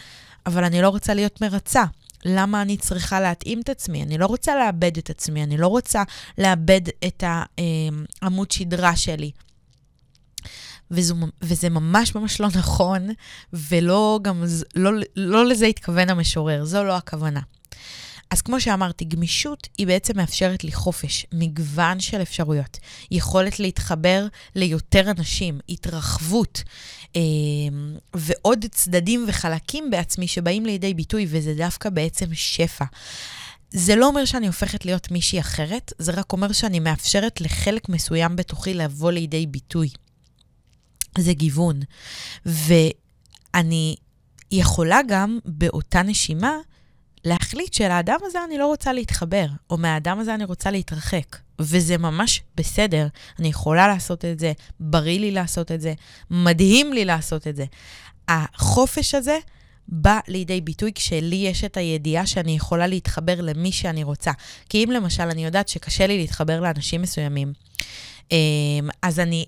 אבל אני לא רוצה להיות מרצה. למה אני צריכה להתאים את עצמי? אני לא רוצה לאבד את עצמי, אני לא רוצה לאבד את העמוד שדרה שלי. וזו, וזה ממש ממש לא נכון, ולא גם, לא, לא לזה התכוון המשורר, זו לא הכוונה. אז כמו שאמרתי, גמישות היא בעצם מאפשרת לי חופש, מגוון של אפשרויות, יכולת להתחבר ליותר אנשים, התרחבות, אה, ועוד צדדים וחלקים בעצמי שבאים לידי ביטוי, וזה דווקא בעצם שפע. זה לא אומר שאני הופכת להיות מישהי אחרת, זה רק אומר שאני מאפשרת לחלק מסוים בתוכי לבוא לידי ביטוי. זה גיוון. ואני יכולה גם באותה נשימה להחליט שלאדם הזה אני לא רוצה להתחבר, או מהאדם הזה אני רוצה להתרחק. וזה ממש בסדר, אני יכולה לעשות את זה, בריא לי לעשות את זה, מדהים לי לעשות את זה. החופש הזה בא לידי ביטוי כשלי יש את הידיעה שאני יכולה להתחבר למי שאני רוצה. כי אם למשל אני יודעת שקשה לי להתחבר לאנשים מסוימים, אמ, אז אני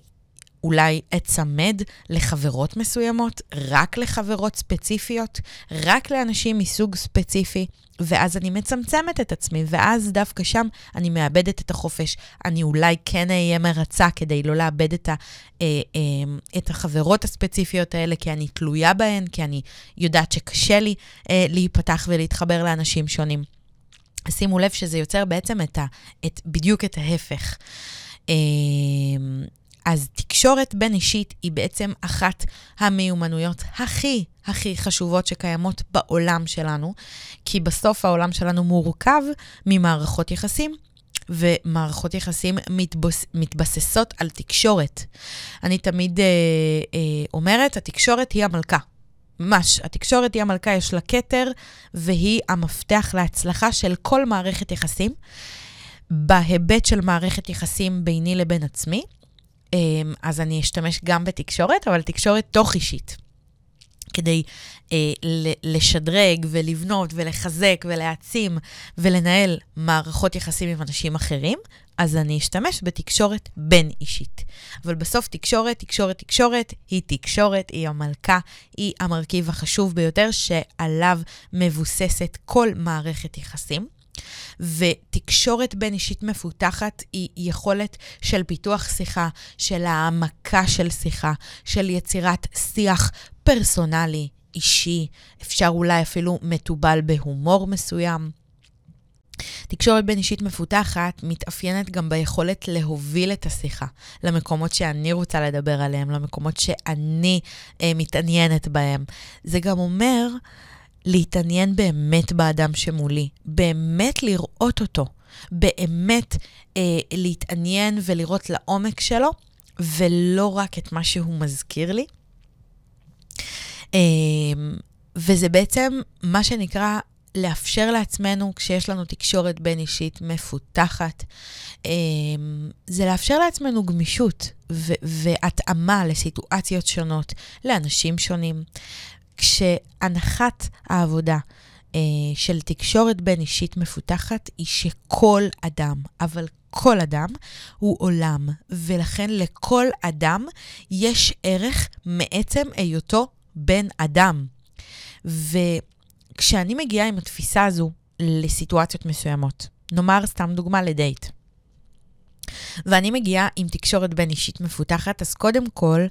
אולי אצמד לחברות מסוימות, רק לחברות ספציפיות, רק לאנשים מסוג ספציפי, ואז אני מצמצמת את עצמי, ואז דווקא שם אני מאבדת את החופש. אני אולי כן אהיה מרצה כדי לא לאבד את, ה, אה, אה, את החברות הספציפיות האלה, כי אני תלויה בהן, כי אני יודעת שקשה לי אה, להיפתח ולהתחבר לאנשים שונים. שימו לב שזה יוצר בעצם את ה, את, בדיוק את ההפך. אז תקשורת בין אישית היא בעצם אחת המיומנויות הכי הכי חשובות שקיימות בעולם שלנו, כי בסוף העולם שלנו מורכב ממערכות יחסים, ומערכות יחסים מתבוס, מתבססות על תקשורת. אני תמיד אה, אה, אומרת, התקשורת היא המלכה. ממש, התקשורת היא המלכה, יש לה כתר, והיא המפתח להצלחה של כל מערכת יחסים. בהיבט של מערכת יחסים ביני לבין עצמי, אז אני אשתמש גם בתקשורת, אבל תקשורת תוך אישית. כדי אה, לשדרג ולבנות ולחזק ולהעצים ולנהל מערכות יחסים עם אנשים אחרים, אז אני אשתמש בתקשורת בין אישית. אבל בסוף תקשורת, תקשורת, תקשורת, היא תקשורת, היא המלכה, היא המרכיב החשוב ביותר שעליו מבוססת כל מערכת יחסים. ותקשורת בין אישית מפותחת היא יכולת של פיתוח שיחה, של העמקה של שיחה, של יצירת שיח פרסונלי, אישי, אפשר אולי אפילו מתובל בהומור מסוים. תקשורת בין אישית מפותחת מתאפיינת גם ביכולת להוביל את השיחה למקומות שאני רוצה לדבר עליהם, למקומות שאני אה, מתעניינת בהם. זה גם אומר להתעניין באמת באדם שמולי, באמת לראות אותו, באמת אה, להתעניין ולראות לעומק שלו, ולא רק את מה שהוא מזכיר לי. אה, וזה בעצם מה שנקרא לאפשר לעצמנו, כשיש לנו תקשורת בין אישית מפותחת, אה, זה לאפשר לעצמנו גמישות והתאמה לסיטואציות שונות, לאנשים שונים. כשהנחת העבודה אה, של תקשורת בין אישית מפותחת היא שכל אדם, אבל כל אדם הוא עולם, ולכן לכל אדם יש ערך מעצם היותו בן אדם. וכשאני מגיעה עם התפיסה הזו לסיטואציות מסוימות, נאמר סתם דוגמה לדייט, ואני מגיעה עם תקשורת בין אישית מפותחת, אז קודם כל,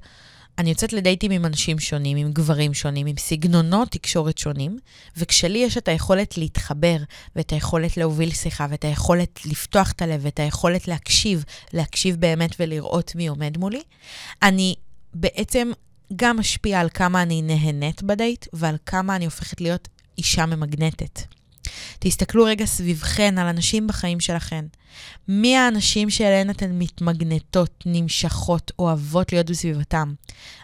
אני יוצאת לדייטים עם אנשים שונים, עם גברים שונים, עם סגנונות תקשורת שונים, וכשלי יש את היכולת להתחבר, ואת היכולת להוביל שיחה, ואת היכולת לפתוח את הלב, ואת היכולת להקשיב, להקשיב באמת ולראות מי עומד מולי, אני בעצם גם משפיעה על כמה אני נהנית בדייט, ועל כמה אני הופכת להיות אישה ממגנטת. תסתכלו רגע סביבכן על אנשים בחיים שלכן. מי האנשים שאליהן אתן מתמגנטות, נמשכות, אוהבות להיות בסביבתם?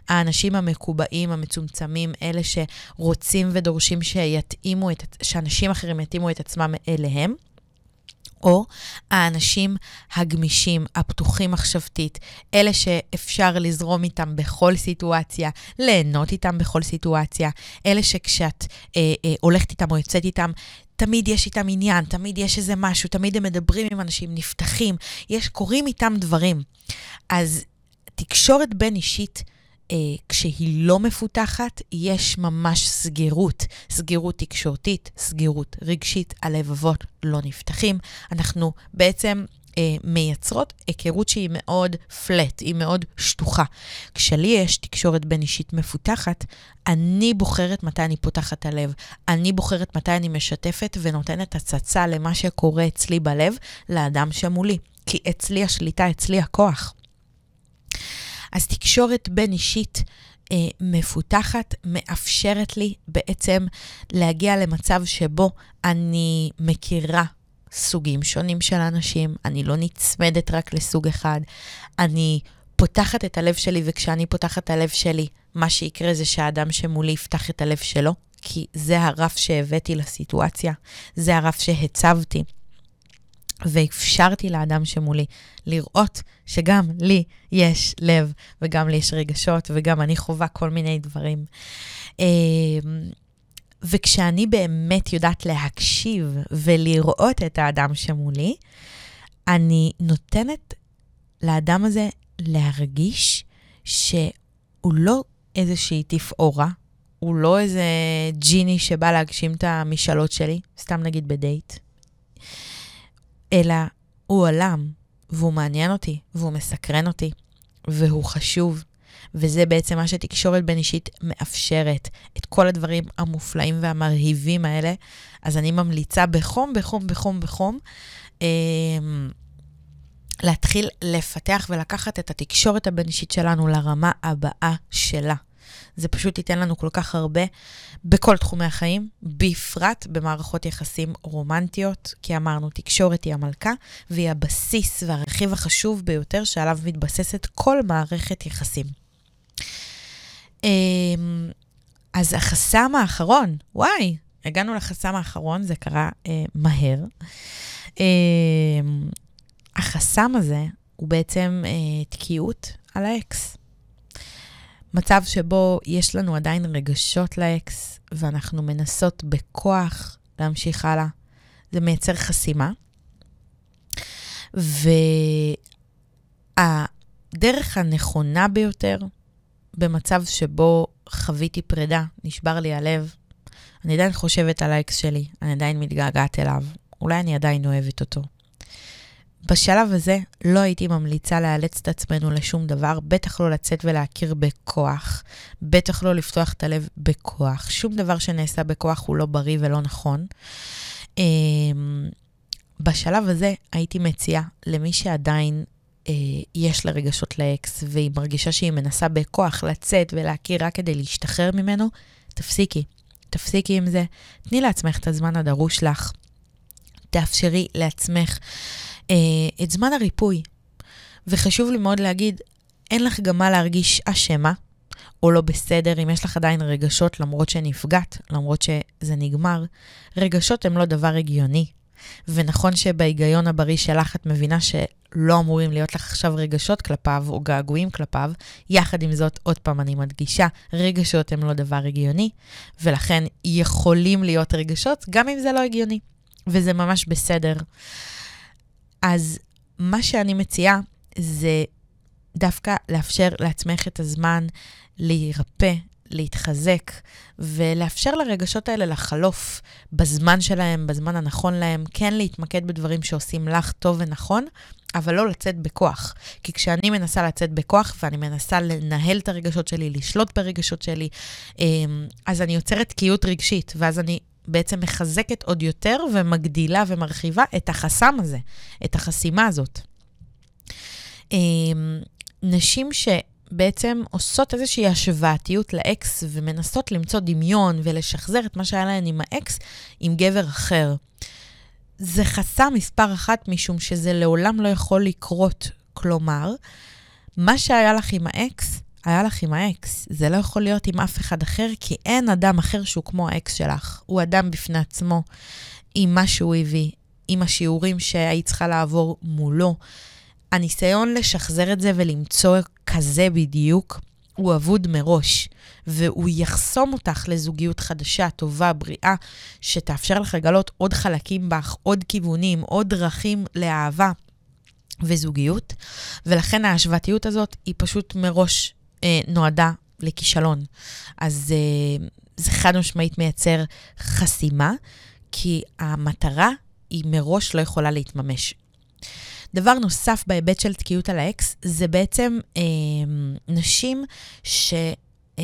האנשים המקובעים, המצומצמים, אלה שרוצים ודורשים שיתאימו את, שאנשים אחרים יתאימו את עצמם אליהם? או האנשים הגמישים, הפתוחים מחשבתית, אלה שאפשר לזרום איתם בכל סיטואציה, ליהנות איתם בכל סיטואציה, אלה שכשאת אה, אה, הולכת איתם או יוצאת איתם, תמיד יש איתם עניין, תמיד יש איזה משהו, תמיד הם מדברים עם אנשים, נפתחים, יש, קורים איתם דברים. אז תקשורת בין אישית, אה, כשהיא לא מפותחת, יש ממש סגירות. סגירות תקשורתית, סגירות רגשית, הלבבות לא נפתחים. אנחנו בעצם אה, מייצרות היכרות שהיא מאוד פלט, היא מאוד שטוחה. כשלי יש תקשורת בין אישית מפותחת, אני בוחרת מתי אני פותחת את הלב. אני בוחרת מתי אני משתפת ונותנת הצצה למה שקורה אצלי בלב לאדם שמולי. כי אצלי השליטה, אצלי הכוח. אז תקשורת בין אישית אה, מפותחת מאפשרת לי בעצם להגיע למצב שבו אני מכירה סוגים שונים של אנשים, אני לא נצמדת רק לסוג אחד, אני פותחת את הלב שלי, וכשאני פותחת את הלב שלי, מה שיקרה זה שהאדם שמולי יפתח את הלב שלו, כי זה הרף שהבאתי לסיטואציה, זה הרף שהצבתי. ואפשרתי לאדם שמולי לראות שגם לי יש לב, וגם לי יש רגשות, וגם אני חווה כל מיני דברים. אמ, וכשאני באמת יודעת להקשיב ולראות את האדם שמולי, אני נותנת לאדם הזה להרגיש שהוא לא איזושהי תפאורה, הוא לא איזה ג'יני שבא להגשים את המשאלות שלי, סתם נגיד בדייט, אלא הוא עולם, והוא מעניין אותי, והוא מסקרן אותי, והוא חשוב, וזה בעצם מה שתקשורת בין אישית מאפשרת, את כל הדברים המופלאים והמרהיבים האלה. אז אני ממליצה בחום, בחום, בחום, בחום, אה, להתחיל לפתח ולקחת את התקשורת הבין אישית שלנו לרמה הבאה שלה. זה פשוט ייתן לנו כל כך הרבה בכל תחומי החיים, בפרט במערכות יחסים רומנטיות, כי אמרנו, תקשורת היא המלכה, והיא הבסיס והרכיב החשוב ביותר שעליו מתבססת כל מערכת יחסים. אמ, אז החסם האחרון, וואי, הגענו לחסם האחרון, זה קרה אה, מהר. אה, החסם הזה הוא בעצם אה, תקיעות על האקס. מצב שבו יש לנו עדיין רגשות לאקס, ואנחנו מנסות בכוח להמשיך הלאה. זה מייצר חסימה. והדרך הנכונה ביותר במצב שבו חוויתי פרידה, נשבר לי הלב, אני עדיין חושבת על האקס שלי, אני עדיין מתגעגעת אליו, אולי אני עדיין אוהבת אותו. בשלב הזה לא הייתי ממליצה לאלץ את עצמנו לשום דבר, בטח לא לצאת ולהכיר בכוח, בטח לא לפתוח את הלב בכוח. שום דבר שנעשה בכוח הוא לא בריא ולא נכון. אמ, בשלב הזה הייתי מציעה למי שעדיין אה, יש לה רגשות לאקס והיא מרגישה שהיא מנסה בכוח לצאת ולהכיר רק כדי להשתחרר ממנו, תפסיקי. תפסיקי עם זה, תני לעצמך את הזמן הדרוש לך. תאפשרי לעצמך את זמן הריפוי. וחשוב לי מאוד להגיד, אין לך גם מה להרגיש אשמה או לא בסדר אם יש לך עדיין רגשות למרות שנפגעת, למרות שזה נגמר. רגשות הם לא דבר הגיוני. ונכון שבהיגיון הבריא שלך את מבינה שלא אמורים להיות לך עכשיו רגשות כלפיו או געגועים כלפיו. יחד עם זאת, עוד פעם אני מדגישה, רגשות הם לא דבר הגיוני, ולכן יכולים להיות רגשות גם אם זה לא הגיוני. וזה ממש בסדר. אז מה שאני מציעה זה דווקא לאפשר לעצמך את הזמן להירפא, להתחזק, ולאפשר לרגשות האלה לחלוף בזמן שלהם, בזמן הנכון להם, כן להתמקד בדברים שעושים לך טוב ונכון, אבל לא לצאת בכוח. כי כשאני מנסה לצאת בכוח ואני מנסה לנהל את הרגשות שלי, לשלוט ברגשות שלי, אמ, אז אני יוצרת תקיעות רגשית, ואז אני בעצם מחזקת עוד יותר ומגדילה ומרחיבה את החסם הזה, את החסימה הזאת. אמ, נשים שבעצם עושות איזושהי השוואתיות לאקס ומנסות למצוא דמיון ולשחזר את מה שהיה להן עם האקס עם גבר אחר. זה חסם מספר אחת משום שזה לעולם לא יכול לקרות. כלומר, מה שהיה לך עם האקס, היה לך עם האקס. זה לא יכול להיות עם אף אחד אחר, כי אין אדם אחר שהוא כמו האקס שלך. הוא אדם בפני עצמו, עם מה שהוא הביא, עם השיעורים שהיית צריכה לעבור מולו. הניסיון לשחזר את זה ולמצוא כזה בדיוק, הוא אבוד מראש, והוא יחסום אותך לזוגיות חדשה, טובה, בריאה, שתאפשר לך לגלות עוד חלקים בך, עוד כיוונים, עוד דרכים לאהבה וזוגיות, ולכן ההשוואתיות הזאת היא פשוט מראש נועדה לכישלון. אז אה, זה חד משמעית מייצר חסימה, כי המטרה היא מראש לא יכולה להתממש. דבר נוסף בהיבט של תקיעות על האקס, זה בעצם אה, נשים ש... אה,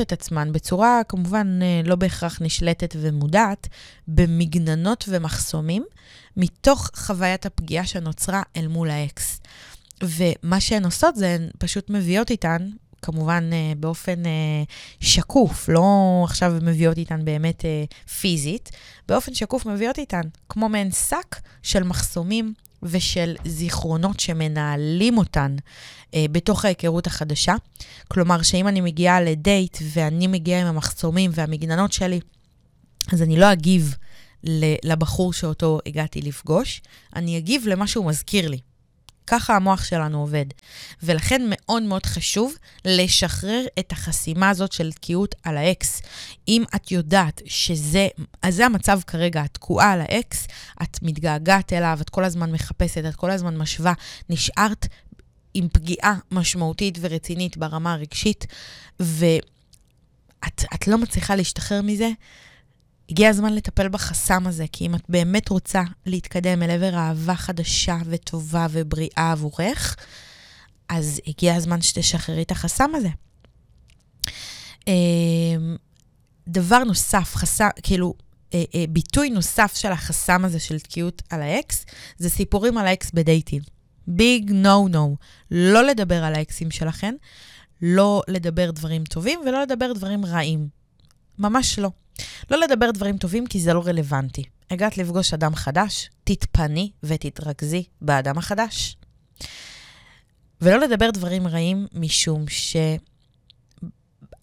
את עצמן בצורה כמובן אה, לא בהכרח נשלטת ומודעת, במגננות ומחסומים, מתוך חוויית הפגיעה שנוצרה אל מול האקס. ומה שהן עושות זה הן פשוט מביאות איתן, כמובן uh, באופן uh, שקוף, לא עכשיו מביאות איתן באמת uh, פיזית, באופן שקוף מביאות איתן, כמו מעין שק של מחסומים ושל זיכרונות שמנהלים אותן uh, בתוך ההיכרות החדשה. כלומר, שאם אני מגיעה לדייט ואני מגיעה עם המחסומים והמגננות שלי, אז אני לא אגיב לבחור שאותו הגעתי לפגוש, אני אגיב למה שהוא מזכיר לי. ככה המוח שלנו עובד. ולכן מאוד מאוד חשוב לשחרר את החסימה הזאת של תקיעות על האקס. אם את יודעת שזה, אז זה המצב כרגע, את תקועה על האקס, את מתגעגעת אליו, את כל הזמן מחפשת, את כל הזמן משווה, נשארת עם פגיעה משמעותית ורצינית ברמה הרגשית, ואת לא מצליחה להשתחרר מזה, הגיע הזמן לטפל בחסם הזה, כי אם את באמת רוצה להתקדם אל עבר אהבה חדשה וטובה ובריאה עבורך, אז הגיע הזמן שתשחררי את החסם הזה. אמ, דבר נוסף, חסם, כאילו, אה, אה, ביטוי נוסף של החסם הזה של תקיעות על האקס, זה סיפורים על האקס בדייטים. ביג נו נו. לא לדבר על האקסים שלכם, לא לדבר דברים טובים ולא לדבר דברים רעים. ממש לא. לא לדבר דברים טובים כי זה לא רלוונטי. הגעת לפגוש אדם חדש, תתפני ותתרכזי באדם החדש. ולא לדבר דברים רעים משום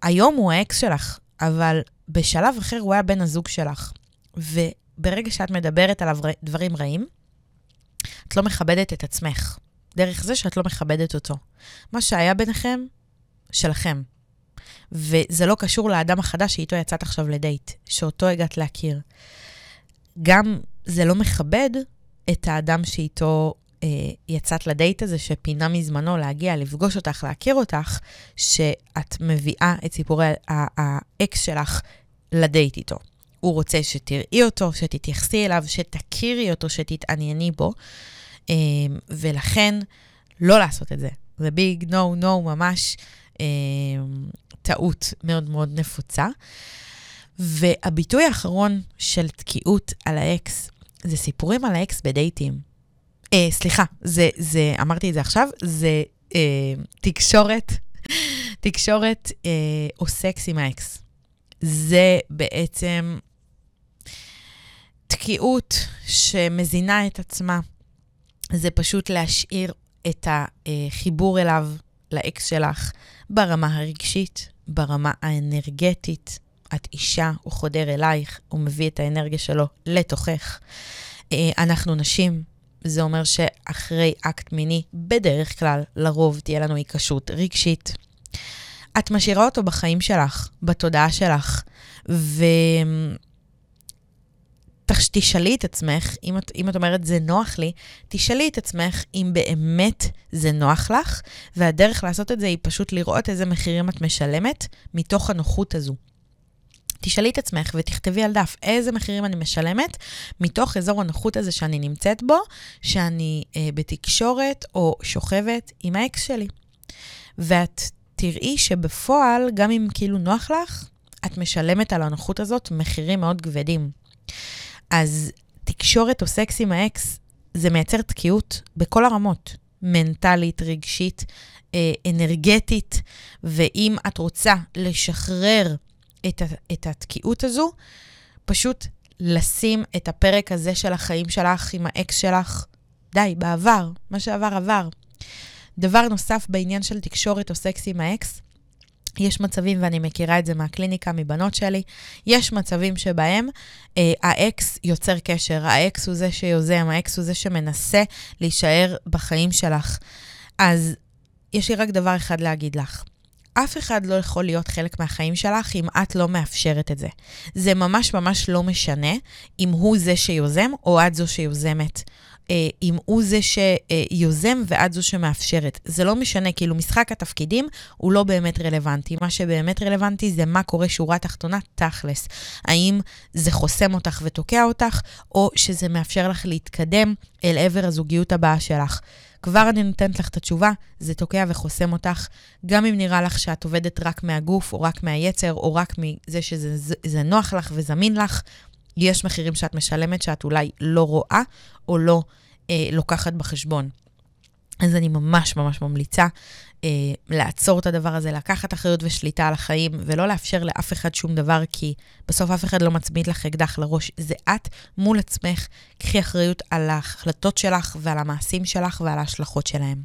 שהיום הוא האקס שלך, אבל בשלב אחר הוא היה בן הזוג שלך. וברגע שאת מדברת עליו דברים רעים, את לא מכבדת את עצמך. דרך זה שאת לא מכבדת אותו. מה שהיה ביניכם, שלכם. וזה לא קשור לאדם החדש שאיתו יצאת עכשיו לדייט, שאותו הגעת להכיר. גם זה לא מכבד את האדם שאיתו אה, יצאת לדייט הזה, שפינה מזמנו להגיע, לפגוש אותך, להכיר אותך, שאת מביאה את סיפורי האקס שלך לדייט איתו. הוא רוצה שתראי אותו, שתתייחסי אליו, שתכירי אותו, שתתענייני בו, אה, ולכן לא לעשות את זה. זה big no no ממש אה, טעות מאוד מאוד נפוצה. והביטוי האחרון של תקיעות על האקס, זה סיפורים על האקס בדייטים. אה, סליחה, זה, זה, אמרתי את זה עכשיו, זה אה, תקשורת, (laughs) תקשורת אה, או סקס עם האקס. זה בעצם תקיעות שמזינה את עצמה. זה פשוט להשאיר את החיבור אליו, לאקס שלך, ברמה הרגשית, ברמה האנרגטית. את אישה, הוא חודר אלייך, הוא מביא את האנרגיה שלו לתוכך. אה, אנחנו נשים, זה אומר שאחרי אקט מיני, בדרך כלל, לרוב תהיה לנו היקשרות רגשית. את משאירה אותו בחיים שלך, בתודעה שלך, ו... תשאלי את עצמך, אם את, אם את אומרת זה נוח לי, תשאלי את עצמך אם באמת זה נוח לך, והדרך לעשות את זה היא פשוט לראות איזה מחירים את משלמת מתוך הנוחות הזו. תשאלי את עצמך ותכתבי על דף איזה מחירים אני משלמת מתוך אזור הנוחות הזה שאני נמצאת בו, שאני אה, בתקשורת או שוכבת עם האקס שלי. ואת תראי שבפועל, גם אם כאילו נוח לך, את משלמת על הנוחות הזאת מחירים מאוד כבדים. אז תקשורת או סקס עם האקס, זה מייצר תקיעות בכל הרמות, מנטלית, רגשית, אה, אנרגטית, ואם את רוצה לשחרר את, את התקיעות הזו, פשוט לשים את הפרק הזה של החיים שלך עם האקס שלך, די, בעבר, מה שעבר עבר. דבר נוסף בעניין של תקשורת או סקס עם האקס, יש מצבים, ואני מכירה את זה מהקליניקה, מבנות שלי, יש מצבים שבהם אה, האקס יוצר קשר, האקס הוא זה שיוזם, האקס הוא זה שמנסה להישאר בחיים שלך. אז יש לי רק דבר אחד להגיד לך. אף אחד לא יכול להיות חלק מהחיים שלך אם את לא מאפשרת את זה. זה ממש ממש לא משנה אם הוא זה שיוזם או את זו שיוזמת. אה, אם הוא זה שיוזם ואת זו שמאפשרת. זה לא משנה, כאילו משחק התפקידים הוא לא באמת רלוונטי. מה שבאמת רלוונטי זה מה קורה שורה תחתונה תכלס. האם זה חוסם אותך ותוקע אותך, או שזה מאפשר לך להתקדם אל עבר הזוגיות הבאה שלך. כבר אני נותנת לך את התשובה, זה תוקע וחוסם אותך, גם אם נראה לך שאת עובדת רק מהגוף, או רק מהיצר, או רק מזה שזה נוח לך וזמין לך, יש מחירים שאת משלמת שאת אולי לא רואה או לא אה, לוקחת בחשבון. אז אני ממש ממש ממליצה אה, לעצור את הדבר הזה, לקחת אחריות ושליטה על החיים, ולא לאפשר לאף אחד שום דבר, כי בסוף אף אחד לא מצמיד לך אקדח לראש. זה את מול עצמך. קחי אחריות על ההחלטות שלך ועל המעשים שלך ועל ההשלכות שלהם.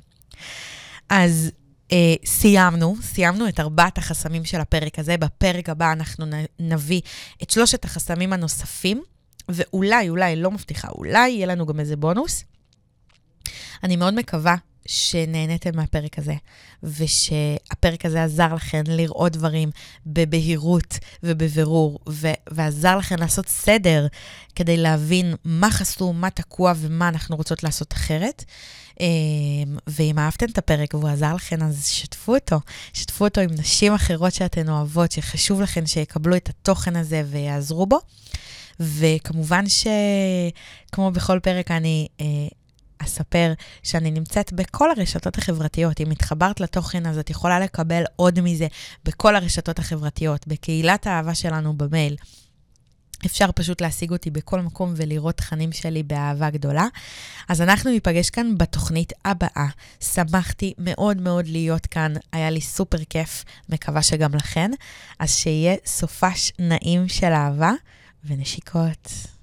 אז אה, סיימנו, סיימנו את ארבעת החסמים של הפרק הזה. בפרק הבא אנחנו נביא את שלושת החסמים הנוספים, ואולי, אולי, לא מבטיחה, אולי יהיה לנו גם איזה בונוס. אני מאוד מקווה שנהניתם מהפרק הזה, ושהפרק הזה עזר לכם לראות דברים בבהירות ובבירור, ו- ועזר לכם לעשות סדר כדי להבין מה חסום, מה תקוע ומה אנחנו רוצות לעשות אחרת. אמ, ואם אהבתם את הפרק והוא עזר לכם, אז שתפו אותו. שתפו אותו עם נשים אחרות שאתן אוהבות, שחשוב לכם שיקבלו את התוכן הזה ויעזרו בו. וכמובן שכמו בכל פרק, אני אה, אספר שאני נמצאת בכל הרשתות החברתיות. אם התחברת לתוכן, אז את יכולה לקבל עוד מזה בכל הרשתות החברתיות, בקהילת האהבה שלנו במייל. אפשר פשוט להשיג אותי בכל מקום ולראות תכנים שלי באהבה גדולה. אז אנחנו ניפגש כאן בתוכנית הבאה. שמחתי מאוד מאוד להיות כאן, היה לי סופר כיף, מקווה שגם לכן. אז שיהיה סופש נעים של אהבה ונשיקות.